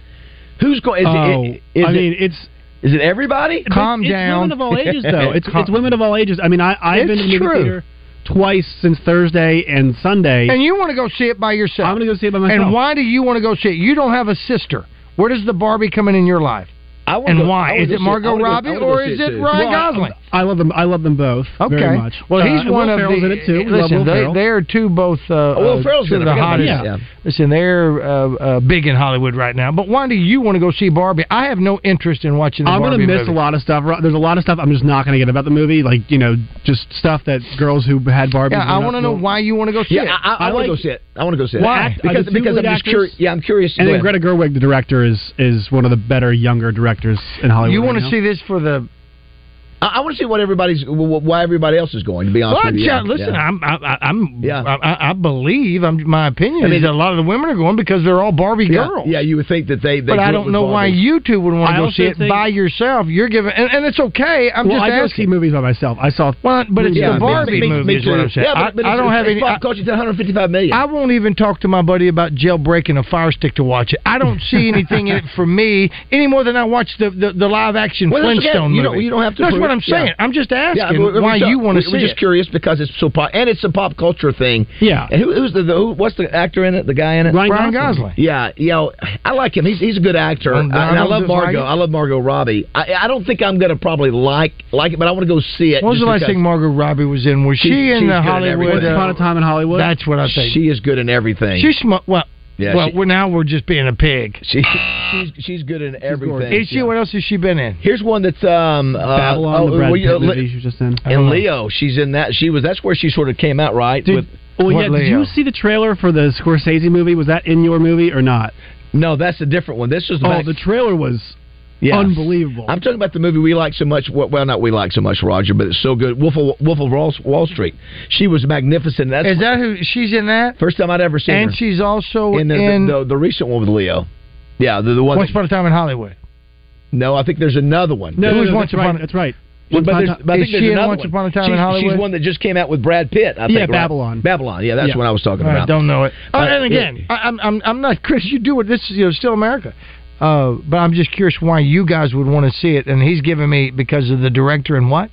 Who's going? Is oh, it? Is I it, mean, it's is it everybody? Calm it's down. women of all ages, though. It's it's women of all ages. I mean, I I've been to It's the movie theater twice since Thursday and Sunday. And you want to go see it by yourself. I'm going to go see it by myself. And why do you want to go see it? You don't have a sister. Where does the Barbie come in in your life? I And go- I why? wanna Is it Margot I go- Robbie I go or is it too. Ryan Well, I- Gosling? I love them. I love them both Okay. very much. Well, Uh, he's and one of Ferrell's the. in it too. We Listen, they, they are two both. Uh, Oh, Will uh, Ferrell's two in it. I the hottest. that, yeah. Listen, they're uh, uh, big in Hollywood right now. But why do you want to go see Barbie? I have no interest in watching the I'm going to miss movie. a lot of stuff. There's a lot of stuff I'm just not going to get about the movie, like you know, just stuff that girls who had Barbie. Yeah, I want to know why you want to go see Yeah, it. I, I, I want to like- go see it. I want to go see it. Why? Because Uh, because I'm just curious. Yeah, I'm curious. And then. Greta Gerwig, the director, is is one of the better younger directors in Hollywood. You right want to now. see this for the I, I want to see what everybody's why everybody else is going. To be honest Well, with you, yeah, Yeah, listen, yeah. I'm, I, I- I'm, Yeah. I, I- I believe. I'm, my opinion I mean, is that a lot of the women are going because they're all Barbie yeah, girls. yeah, you would think that they. they but I don't with know why you two would want to go also see it by yourself. You're giving, and, and it's okay. I'm well, just I go asking. see movies by myself. I saw. Well, but it's Yeah, the Barbie me- me movie is what. I'm saying. Yeah, but, but I, I it's- don't have it's any. pop I, 155 million. I won't even talk to my buddy about jailbreaking a fire stick to watch it. I don't see anything in it for me any more than I watch the the, the live action Well, that's okay. Flintstone You movie. don't- you don't have to That's what it. I'm saying. Yeah. I'm just asking Yeah, but- but why we- you want to we- We're just it. curious because it's so pop, and it's a pop culture thing. Yeah. And who, who's the, the who, what's the actor in it? The guy in it? Ryan Ryan Gosling. Gosling. Yeah, you know, I like him. He's he's a good actor, Um, I- and I love does Margot. like? I love Margot Robbie. I, I don't think I'm going to probably like like it, but I want to go see it. What was the last thing Margot Robbie was in? Was she, She- in the Hollywood? everything. Once uh, Upon a Time in Hollywood. That's what I think. She is good in everything. She's sm- well. Yeah, well, she- we're, now we're just being a pig. She, she's she's good in everything. Is she? What else has she been in? Here's one that's um uh, Babylon, oh, the Brad well, you know, movie she was just in. and Leo, she's in that. She was that's where she sort of came out right. Did, with, well, What yeah. Did you see the trailer for the Scorsese movie? Was that in your movie or not? No, that's a different one. This was Oh, back- the trailer was Yeah. unbelievable. I'm talking about the movie we like so much. Well, not we like so much, Roger, but it's so good. Wolf of, Wolf of Wall, Wall Street. She was magnificent. That's Is that who she's in that? first time I'd ever seen And her. And she's also in the, in the, the, the recent one with Leo. Yeah, the, the one. Once that- Upon a Time in Hollywood. no, I think there's another one. no, Who no, no, Once that's right. Upon That's right. But, Once there's, Upon a- but I think there's in another Once. Upon a Time in she's, Hollywood? She's one that just came out with Brad Pitt. I think, Yeah, right? Babylon. Babylon. Yeah, that's Yeah. what I was talking I about. don't know it. Oh, Uh, and again, I, I'm I'm I'm not Chris. You do it. This is you know still America. Uh, but I'm just curious why you guys would want to see it. And he's giving me because of the director and what?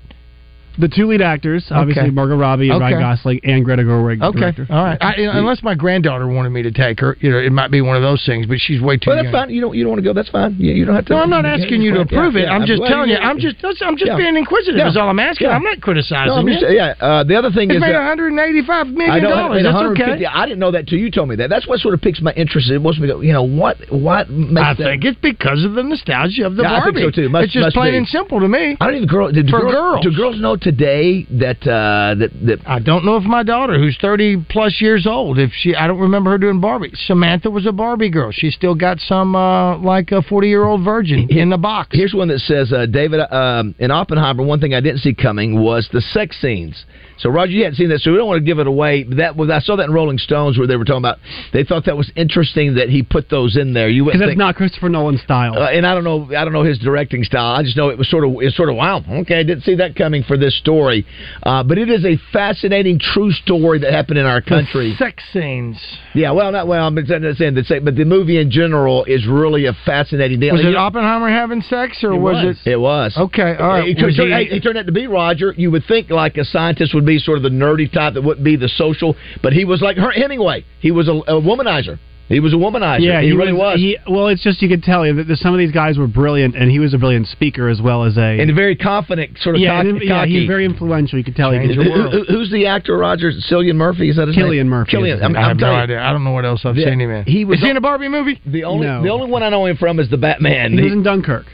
The two lead actors, obviously Okay. Margot Robbie and Okay. Ryan Gosling, and Greta Gerwig. Okay, director. all right. I, you know, unless my granddaughter wanted me to take her, you know, it might be one of those things. But she's way too Well, that's young. fine. You don't. You don't want to go. That's fine. Yeah, you don't have to. No, I'm not asking you to Yeah, approve it. yeah, I'm just glad telling you. I'm just. I'm just Yeah. being inquisitive. Yeah. Is all I'm asking. Yeah. I'm not criticizing No, I'm just, yeah. Uh, the other thing It's is made that 185 million I know it dollars. That's okay. I didn't know that till you told me that. That's what sort of piques my interest. It wants me to. You know what? What makes I that? think it's because of the nostalgia of the Yeah, I think Barbie. so, too. Must- it's just plain and simple to me. I don't even girl. Did For girls, girls. do girls know today that uh, that that I don't know if my daughter, who's 30 plus years old, if she, I don't remember her doing Barbie. Samantha was a Barbie girl. She still got some, uh, like a 40 year old virgin in the box. Here's one that says, uh, David, um, in Oppenheimer, one thing I didn't see coming was the sex scenes. So, Roger, you hadn't seen that, so we don't want to give it away. That was I saw that in Rolling Stones where they were talking about. They thought that was interesting that he put those in there. You Because wouldn't that's think, not Christopher Nolan's style. uh, and I don't know. I don't know his directing style. I just know it was sort of. It's sort of wow. Okay, I didn't see that coming for this story, uh, but it is a fascinating true story that happened in our country. The sex scenes. Yeah, well, not well. I'm saying, saying the same, but the movie in general is really a fascinating deal. Was And it Oppenheimer having sex, or was, was. it? It was. Okay, all right. It, it, turned, he- it turned out to be Roger. You would think like a scientist would be sort of the nerdy type that wouldn't be the social, but he was like her Hemingway. He was a, a womanizer. He was a womanizer. yeah, he, really was. He, well, it's just you could tell that that some of these guys were brilliant, and he was a brilliant speaker as well as a and very confident, sort of yeah, cocky. and- yeah. He's very influential. You could tell. He Who- could, who- who- who's the actor, Roger? Cillian Murphy? Is that his name? Cillian Murphy Cillian. is his I'm, name. I I'm have no telling you, idea. I don't know what else I've Yeah, seen him in. he was Is he in a Barbie movie? The only No. the only one I know him from is the Batman. he was in Dunkirk.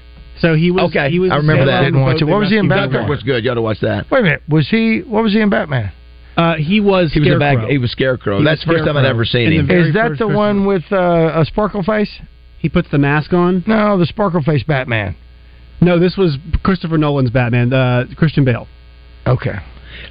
So he was okay, He was I remember that. on the Didn't watch it. that What was he in rescued Batman? Dunkirk was good. You ought to watch that. Wait a minute. Was he? What was he in Batman? Uh, he was He was a Scarecrow. bag. He was Scarecrow. He was That's the first time I'd ever seen In him. the very Is that first the Christmas- one with uh, a sparkle face? He puts the mask on. No, the sparkle face Batman. No, this was Christopher Nolan's Batman. Uh, Christian Bale. Okay.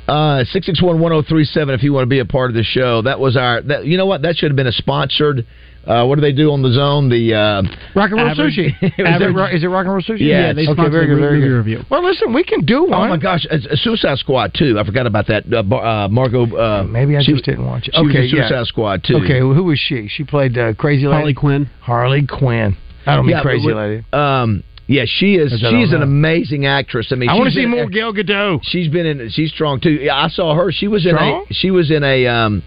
Uh, six six one one zero three seven. If you want to be a part of the show, that was our. That, you know what? That should have been a sponsored. Uh, what do they do on the zone? The uh, Rock and roll Average- sushi. Is it, Average- ro- is it rock and roll sushi? Yeah, they okay, sponsored very good, very good. review. Well, listen, we can do one. oh my gosh, a, a Suicide Squad too. I forgot about that. Uh, uh, Margot. Uh, Maybe I she, just didn't watch it. She was Okay, Suicide yeah. Squad too. Okay, well, who was she? She played uh, Crazy Lady. Harley Quinn. Harley Quinn. I don't mean Yeah, Crazy what- Lady. Um, yeah, she is. Is She's an amazing actress. I mean, I want to see more Gal Gadot. She's been in. She's strong too. Yeah, I saw her. She was Strong? in a. She was in a. Um,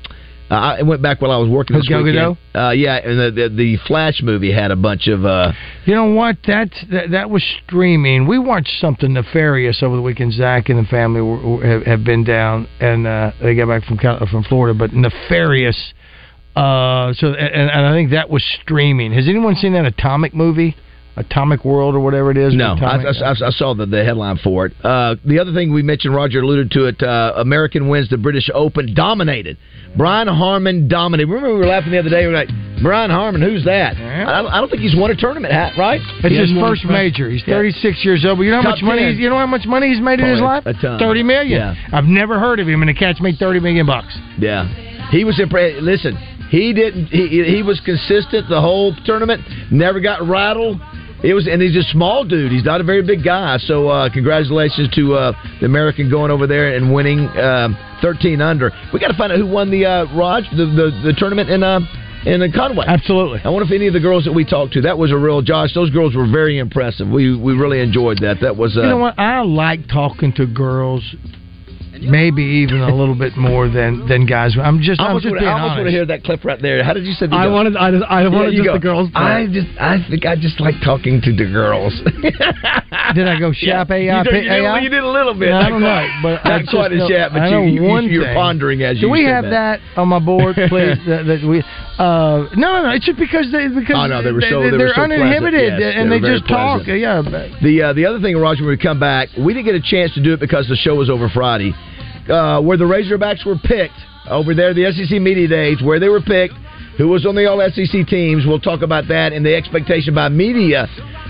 uh, I went back while I was working Who, this Gal weekend. Uh, yeah, and the, the the Flash movie had a bunch of. Uh, You know what? That's that, that was streaming. We watched something nefarious over the weekend. Zach and the family were, have, have been down, and uh, they got back from Cal- from Florida. But nefarious. Uh, so, and, and I think that was streaming. Has anyone seen that Atomic movie? Atomic World or whatever it is. no, I, Atomic- I, I- I saw the, the headline for it. Uh, the other thing we mentioned, Roger alluded to it. Uh, American wins the British Open, dominated. Brian Harman dominated. Remember we were laughing the other day. We were like, Brian Harman, who's that? I, don't, I don't think he's won a tournament, hat, right? It's his first a- major. He's Yeah. 36 years old. But you know how Top much money? 10. He's, you know how much money he's made in his life? A ton. 30 million. Yeah. I've never heard of him, and the catch made 30 million bucks. Yeah, he was impressed. Listen, he didn't. He, he was consistent the whole tournament. Never got rattled. It was, and he's a small dude. He's not a very big guy. So, uh, congratulations to uh, the American going over there and winning um, 13 under. We got to find out who won the uh, Raj the, the the tournament in uh, in uh, Conway. Absolutely. I wonder if any of the girls that we talked to. That was a real Josh. Those girls were very impressive. We we really enjoyed that. That was. Uh, You know what? I like talking to girls maybe even a little bit more than than guys. I'm just I I'm just wanna- being I almost want to hear that clip right there. How did you say? the I go? wanted- I just- I Yeah, wanted you just go. the girls part. I just, I think I just like talking to the girls. Did I go shap AI? You did, you, did, you did a little bit. I Not don't know, quite. but I not just quite a know- shap, but I you, know you, one you're thing. pondering as Do you we said have that. on my board, please? that, that we. Uh, no, no, it's just because they because Oh, no, they were so- they, they were are so uninhibited yes, and they they, just talk. Yeah, but- The uh, the other thing, Roger, when we come back, we didn't get a chance to do it because the show was over Friday, uh, where the Razorbacks were picked over there, the SEC media days, where they were picked. Who was on the All SEC teams? We'll talk about that and the expectation by media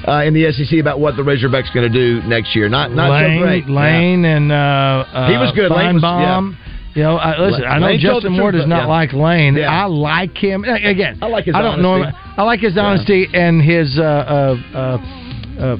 uh, in the SEC about what the Razorbacks going to do next year. Not not Lane, so great. Lane, and uh, uh, He was good. Lane was- Finebaum. You know, I, listen. I know Lane told the Justin Moore does not yeah. like Lane. Yeah. I like him. Uh, Again, I like his I don't know. him. I like his honesty and his uh, uh, uh, uh,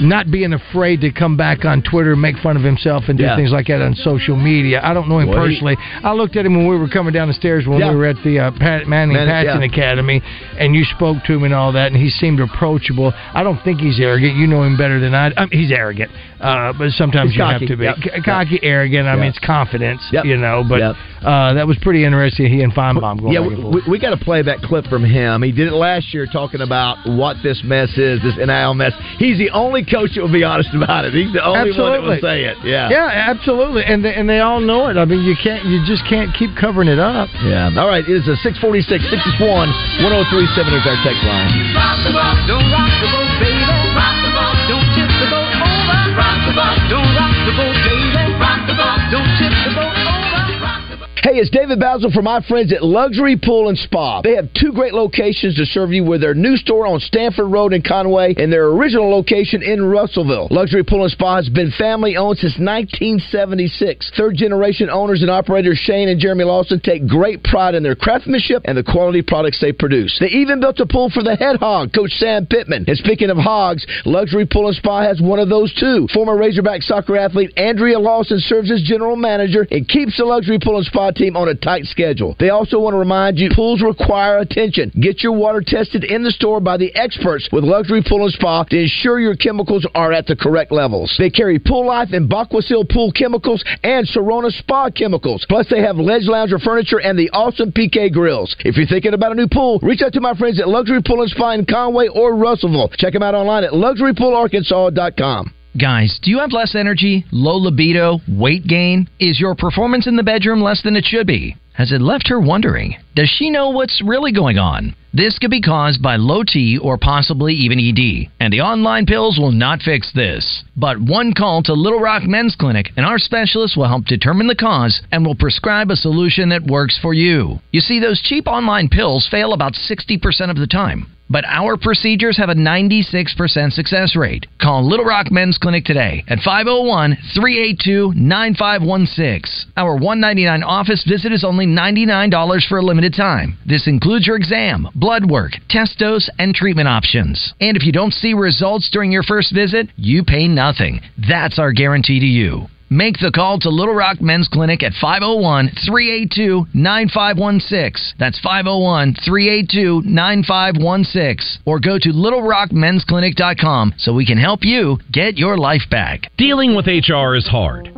not being afraid to come back on Twitter and make fun of himself and do Yeah. things like that on social media. I don't know him he- personally. I looked at him when we were coming down the stairs when Yeah. we were at the uh, Pat Manning Patchen yeah. Academy, and you spoke to him and all that, and he seemed approachable. I don't think he's arrogant. You know him better than I. I mean, he's arrogant, uh, but sometimes He's you cocky. have to be Yep. C- cocky, arrogant. I Yep. mean, it's confidence, Yep. you know. But Yep. uh, that was pretty interesting. He and Finebaum going Yeah, we, we, we got to play that clip from him. He did it last year talking about what this mess is, this NIL mess. He's the only coach that will be honest about it. He's the only one that will say it. Yeah. Yeah, absolutely, and they, and they all know it. I mean, you can't, you just can't keep covering it up. Yeah. All right. It is a 646 661 1037 is our text line. Rock the boat, don't rock the boat, baby. Rock the boat, don't tip the boat over. Rock the boat, don't rock the boat, baby. Rock the boat, don't tip the Hey, it's David Bazzel for my friends at Luxury Pool and Spa. They have two great locations to serve you with their new store on Stanford Road in Conway and their original location in Russellville. Luxury Pool and Spa has been family owned since 1976. Third generation owners and operators Shane and Jeremy Lawson take great pride in their craftsmanship and the quality products they produce. They even built a pool for the head hog, Coach Sam Pittman. And speaking of hogs, Luxury Pool and Spa has one of those too. Former Razorback soccer athlete Andrea Lawson serves as general manager and keeps the Luxury Pool and Spa team on a tight schedule. They also want to remind you pools require attention. Get your water tested in the store by the experts with Luxury Pool and Spa to ensure your chemicals are at the correct levels. They carry Pool Life and Baquacil Pool Chemicals and Sorona Spa Chemicals. Plus, they have Ledge Lounger furniture and the awesome PK grills. If you're thinking about a new pool, reach out to my friends at Luxury Pool and Spa in Conway or Russellville. Check them out online at luxurypoolarkansas.com. Guys, do you have less energy, low libido, weight gain? Is your performance in the bedroom less than it should be? Has it left her wondering? Does she know what's really going on? This could be caused by low T or possibly even ED, and the online pills will not fix this. But one call to Little Rock Men's Clinic, and our specialists will help determine the cause and will prescribe a solution that works for you. You see, those cheap online pills fail about 60% of the time. But our procedures have a 96% success rate. Call Little Rock Men's Clinic today at 501 382 9516. Our 199 office visit is only $99 for a limited time. This includes your exam, blood work, test dose, and treatment options. And if you don't see results during your first visit, you pay nothing. That's our guarantee to you. Make the call to Little Rock Men's Clinic at 501 382 9516. That's 501 382 9516. Or go to littlerockmensclinic.com so we can help you get your life back. Dealing with HR is hard.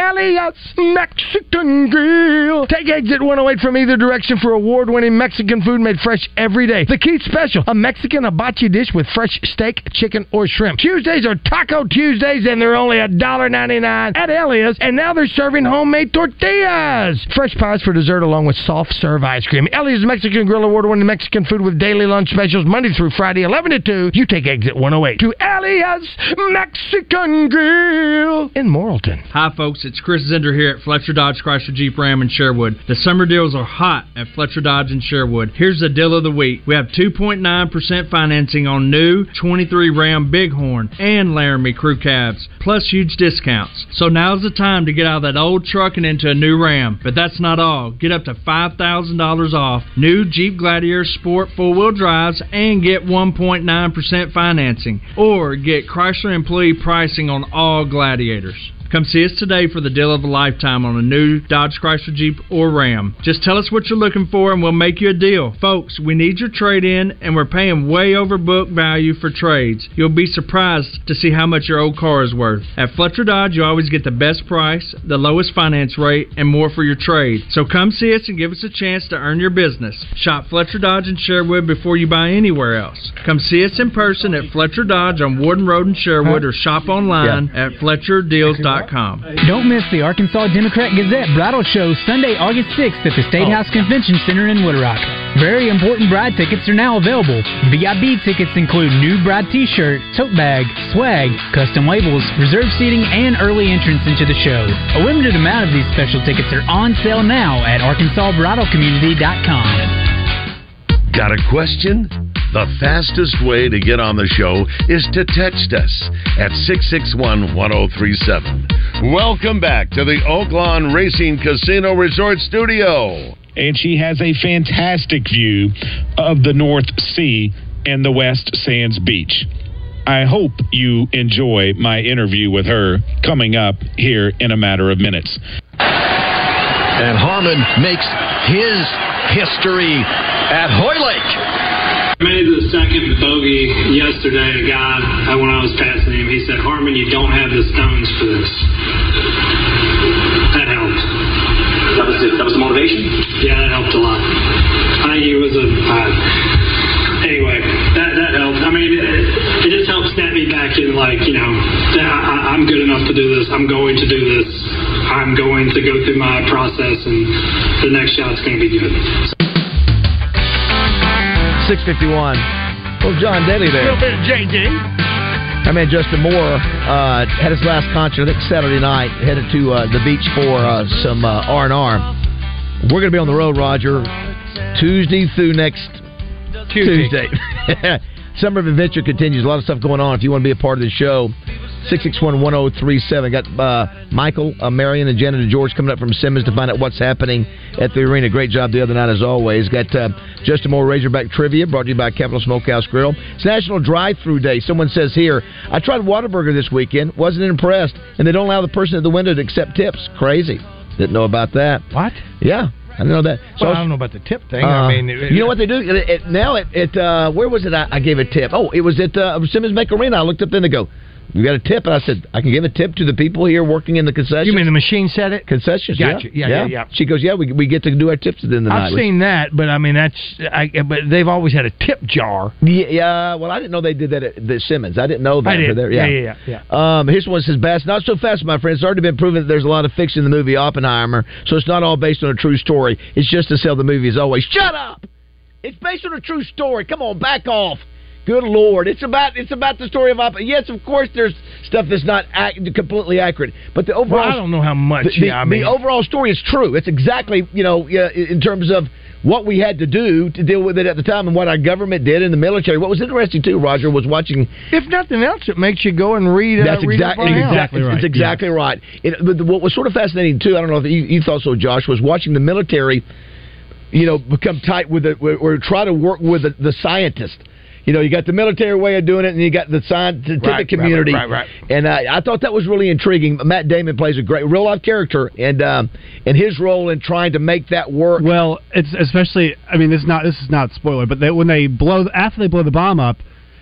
Elliot's Mexican Grill. Take exit 108 from either direction for award-winning Mexican food made fresh every day. The Keith Special, a Mexican hibachi dish with fresh steak, chicken, or shrimp. Tuesdays are Taco Tuesdays, and they're only $1.99 at Elliot's, and now they're serving homemade tortillas. Fresh pies for dessert along with soft serve ice cream. Elliot's Mexican Grill award-winning Mexican food with daily lunch specials Monday through Friday, 11 to 2. You take exit 108 to Elliot's Mexican Grill in Morrilton. Hi, folks. It's Chris Zender here at Fletcher Dodge Chrysler Jeep Ram in Sherwood. The summer deals are hot at Fletcher Dodge in Sherwood. Here's the deal of the week. We have 2.9% financing on new 23 Ram Bighorn and Laramie crew cabs, plus huge discounts. So now's the time to get out of that old truck and into a new Ram. But that's not all. Get up to $5,000 off new Jeep Gladiator Sport four-wheel drives and get 1.9% financing. Or get Chrysler employee pricing on all Gladiators. Come see us today for the deal of a lifetime on a new Dodge Chrysler Jeep or Ram. Just tell us what you're looking for and we'll make you a deal. Folks, we need your trade in and we're paying way over book value for trades. You'll be surprised to see how much your old car is worth. At Fletcher Dodge, you always get the best price, the lowest finance rate, and more for your trade. So come see us and give us a chance to earn your business. Shop Fletcher Dodge in Sherwood before you buy anywhere else. Come see us in person at Fletcher Dodge on Warden Road in Sherwood or shop online at FletcherDeals.com. Don't miss the Arkansas Democrat Gazette Bridal Show Sunday, August 6th at the State Oh. House Convention Center in Wood Rock. Very important bride tickets are now available. VIB tickets include new bride t-shirt, tote bag, swag, custom labels, reserved seating, and early entrance into the show. A limited amount of these special tickets are on sale now at arkansasbridalcommunity.com. Got a question? The fastest way to get on the show is to text us at 661 1037. Welcome back to the Oaklawn Racing Casino Resort Studio. and she has a fantastic view of the North Sea and the West Sands Beach. I hope you enjoy my interview with her coming up here in a matter of minutes. And Harman makes his history at Hoylake. Made the second bogey yesterday. A guy, uh, when I was passing him, he said, "Harman, you don't have the stones for this." That helped. That was it. That was the motivation. Yeah, that helped a lot. I think he was a. Uh, anyway, that that helped. I mean, it, it just helped snap me back in, like you know, I- I'm good enough to do this. I'm going to do this. I'm going to go through my process, and the next shot's going to be good. 651. Well, John Daly there. A little bit of JD. I mean, Justin Moore uh, had his last concert, I think Saturday night, headed to uh, the beach for uh, some uh, R&R. We're going to be on the road, Roger, Tuesday through next Tuesday. Tuesday. Summer of Adventure continues. A lot of stuff going on. If you want to be a part of the show, 661-1037. Got uh, Michael, uh, Marion, and Janet and George coming up from Simmons to find out what's happening at the arena. Great job the other night, as always. Got uh, Justin Moore Razorback Trivia brought to you by Capital Smokehouse Grill. It's National Drive-Through Day. Someone says here, I tried Whataburger this weekend. Wasn't impressed. And they don't allow the person at the window to accept tips. Crazy. Didn't know about that. What? Yeah. I didn't know that. Well, I don't know about the tip thing. I uh, mean, it- you know what they do It- it- now? It, it uh, where was it? I, I gave a tip. Oh, it was at uh, Simmons Bank Arena. I looked up there and they go, "You got a tip?" And I said, "I can give a tip to the people here working in the concessions." You mean the machine said it? Concessions. Gotcha. Yeah, Yeah, yeah, yeah. She goes, "Yeah, we, we get to do our tips at the end of the I've night." seen that, but I mean that's. I, but they've always had a tip jar. Yeah, yeah, well, I didn't know they did that at the Simmons. I didn't know that. I did. for their- Yeah, yeah, yeah, Um, here's one that says, Bass, not so fast, my friend. It's already been proven that there's a lot of fiction in the movie Oppenheimer, so it's not all based on a true story. It's just to sell the movie as always. Shut up! It's based on a true story. Come on, back off. Good lord, it's about it's about the story of Oppenheimer. Yes, of course, there's stuff that's not ac- completely accurate, but the overall Well, I don't know how much. the, the- I mean, the overall story is true. It's exactly you know yeah, in terms of what we had to do to deal with it at the time and what our government did in the military. What was interesting too, Roger, was watching. if nothing else, it makes you go and read. Uh, That's read exactly up exactly right. It's exactly right. It, but the- what was sort of fascinating too, I don't know if you, you thought so, Josh, was watching the military, you know, become tight with it or, or try to work with the, the scientist. You know, you got the military way of doing it, and you got the scientific Right, right, community. right, right. And uh, I thought that was really intriguing. Matt Damon plays a great real life character, and um, and his role in trying to make that work. Well, it's especially. I mean, this is not this is not spoiler, but they, when they blow after they blow the bomb up,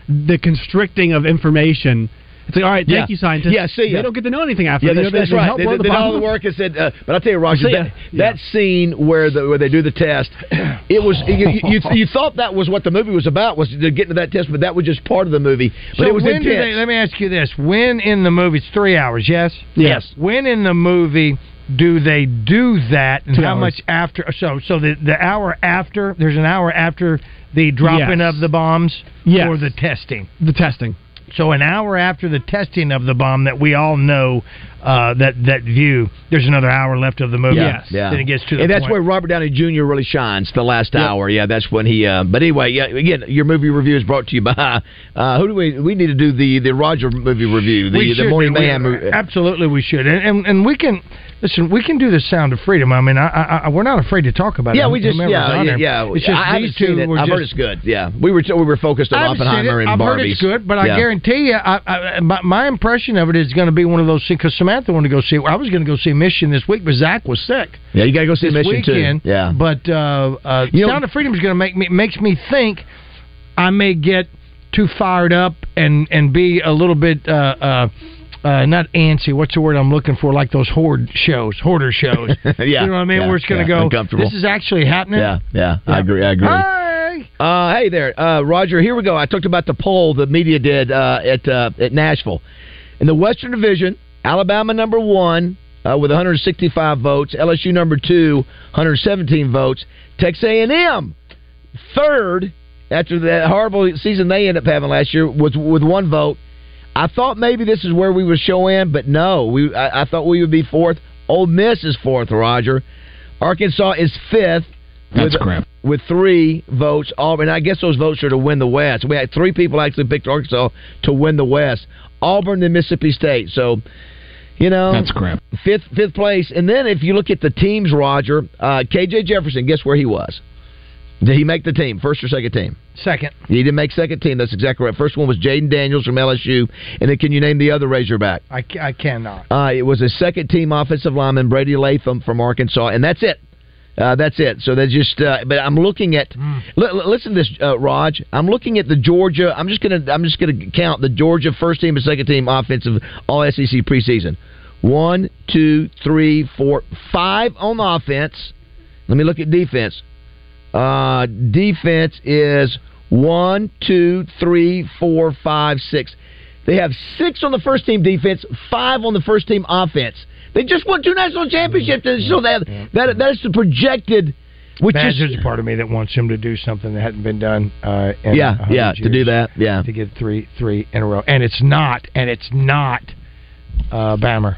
the constricting of information. It's like, all right, thank Yeah. you, scientists. Yeah, see ya. they don't get to know anything after. Yeah, that's, know, that's right. help They, they the did all the work and said, uh, but I'll tell you, Roger, See ya. that, that scene where the where they do the test, it was you, you, you thought that was what the movie was about was to get into that test, but that was just part of the movie. But so it was when do intense. they? Let me ask you this: When in the movie? It's three hours. Yes. Yes. When in the movie do they do that, and Two how hours. much after? So, so the the hour after there's an hour after the dropping Yes. of the bombs Yes. or the testing. The testing. So an hour after the testing of the bomb that we all know uh, that that view. There's another hour left of the movie. Yeah, yeah. Then it gets to the and that's point. where Robert Downey Jr. really shines. The last Yep. hour, yeah, that's when he. Uh, but anyway, yeah. Again, your movie review is brought to you by uh, who do we? We need to do the the Roger movie review, the We the Morning do. We- Mayhem. movie. Absolutely, we should, and, and and we can listen. We can do the Sound of Freedom. I mean, I, I, I we're not afraid to talk about it. Yeah, we just whomever's yeah on yeah, yeah. It's just I haven't these two seen it. were I've heard just- it's good. Yeah, we were we were focused on I haven't Oppenheimer it. and I've Barbies. heard it's good, but I guarantee you, I, I, my, my impression of it is going to be one of those things. Because Samantha wanted to go see. I was going to go see Mission this week, but Zach was sick. Yeah, you got to go see Mission too. Yeah, But uh, uh, You know- Sound of Freedom is going to make me makes me think I may get too fired up and and be a little bit. Uh, uh, uh, not antsy. What's the word I'm looking for? Like those horde shows, hoarder shows. yeah, you know what I mean? yeah, Where it's going to yeah, go. uncomfortable. This is actually happening. Yeah, yeah, I agree. I agree. Hey! Uh, hey there, uh, Roger. Here we go. I talked about the poll the media did uh, at uh, at Nashville in the Western Division. Alabama number one uh, with 165 votes. LSU number two, 117 votes. Texas A&M third after that horrible season they ended up having last year was with one vote. I thought maybe this is where we would show in, but no. We I, I thought we would be fourth. Ole Miss is fourth. Roger. Arkansas is fifth. That's with, crap. With three votes, Auburn. I guess those votes are to win the West. We had three people actually picked Arkansas to win the West. Auburn and Mississippi State. So, you know, That's crap. Fifth, fifth place. And then if you look at the teams, Roger, uh, KJ Jefferson. Guess where he was? Did he make the team, first or second team? Second. He didn't make second team. That's exactly right. First one was Jayden Daniels from LSU. And then can you name the other Razorback? I, I cannot. Uh, it was a second team offensive lineman, Brady Latham from Arkansas, and that's it. Uh, that's it. So they just. Uh, but I'm looking at. Li- li- listen to this, uh, Raj. I'm looking at the Georgia. I'm just gonna. I'm just gonna count the Georgia first team and second team offensive All SEC preseason. One, two, three, four, five on the offense. Let me look at defense. Uh, defense is one, two, three, four, five, six. They have six on the first team defense, five on the first team offense. They just won two national championships, and so that that that's the projected. Which is there's a part of me that wants him to do something that hadn't been done. Uh, in Yeah, 100 yeah, to do that, yeah. to get three three in a row, and it's not, and it's not uh, Bammer.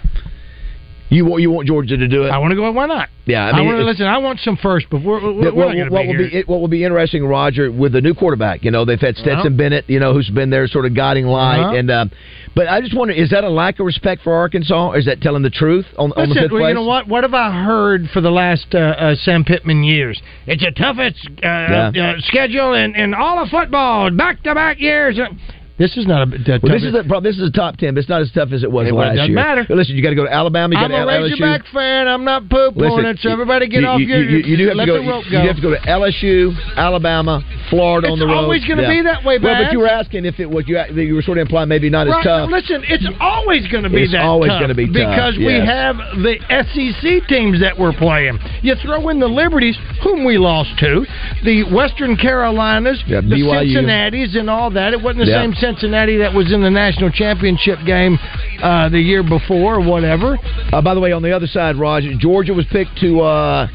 You want you want Georgia to do it? I want to go. Why not? Yeah, I I, want to listen. I want some first, but we're, we're, what, not going what will be be it, what will be interesting, Roger, with the new quarterback. You know, they've had Stetson Uh-huh. Bennett, you know, who's been there, sort of guiding light, Uh-huh. and uh, but I just wonder, is that a lack of respect for Arkansas? Or is that telling the truth on, on the Listen, fifth well, place? you know what? What have I heard for the last uh, uh, Sam Pittman years? It's a toughest uh, Yeah. uh, schedule in, in all of football, back to back years. This is not a. The Well, this is a, probably, this is a top ten, but it's not as tough as it was it last doesn't year. matter. But listen, you got to go to Alabama. You I'm got a to LSU. Razorback fan. I'm not poop Listen, on it. So everybody get you, off you, your. you, you do have to go. you, go. you have to go to LSU, Alabama, Florida on It's the road. always gonna be that way, Well, but you were asking if it was you. You were sort of implying maybe not as tough. listen, it's always going to be It's that always gonna be tough, because we yes. have the SEC teams that we're playing. You throw in the Liberties, whom we lost to, the Western Carolinas, Yeah, the BYU. Cincinnati's, and all that. It wasn't the Yeah. same Cincinnati that was in the national championship game uh, the year before, or whatever. Uh, by the way, on the other side, Raj, Georgia was picked to uh,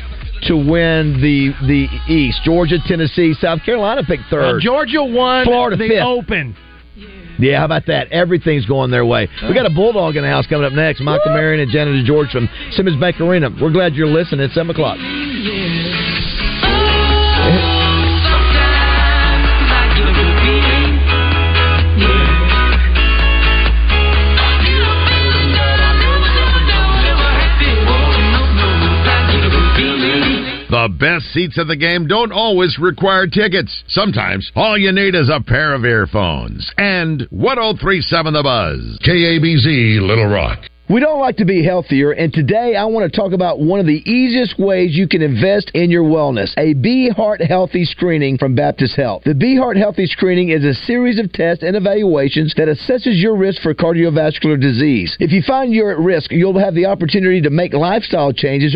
to win the the East. Georgia, Tennessee, South Carolina picked Uh, third. Georgia won Florida the fifth. Open. Yeah, how about that? Everything's going their way. We got a bulldog in the house coming up next. Michael Marion and Janet George from Simmons Bank Arena. We're glad you're listening. It's seven o'clock. The best seats at the game don't always require tickets. Sometimes all you need is a pair of earphones. And 1037 The Buzz. KABZ Little Rock. We don't like to be healthier, and today I want to talk about one of the easiest ways you can invest in your wellness a Be Heart Healthy screening from Baptist Health. The Be Heart Healthy screening is a series of tests and evaluations that assesses your risk for cardiovascular disease. If you find you're at risk, you'll have the opportunity to make lifestyle changes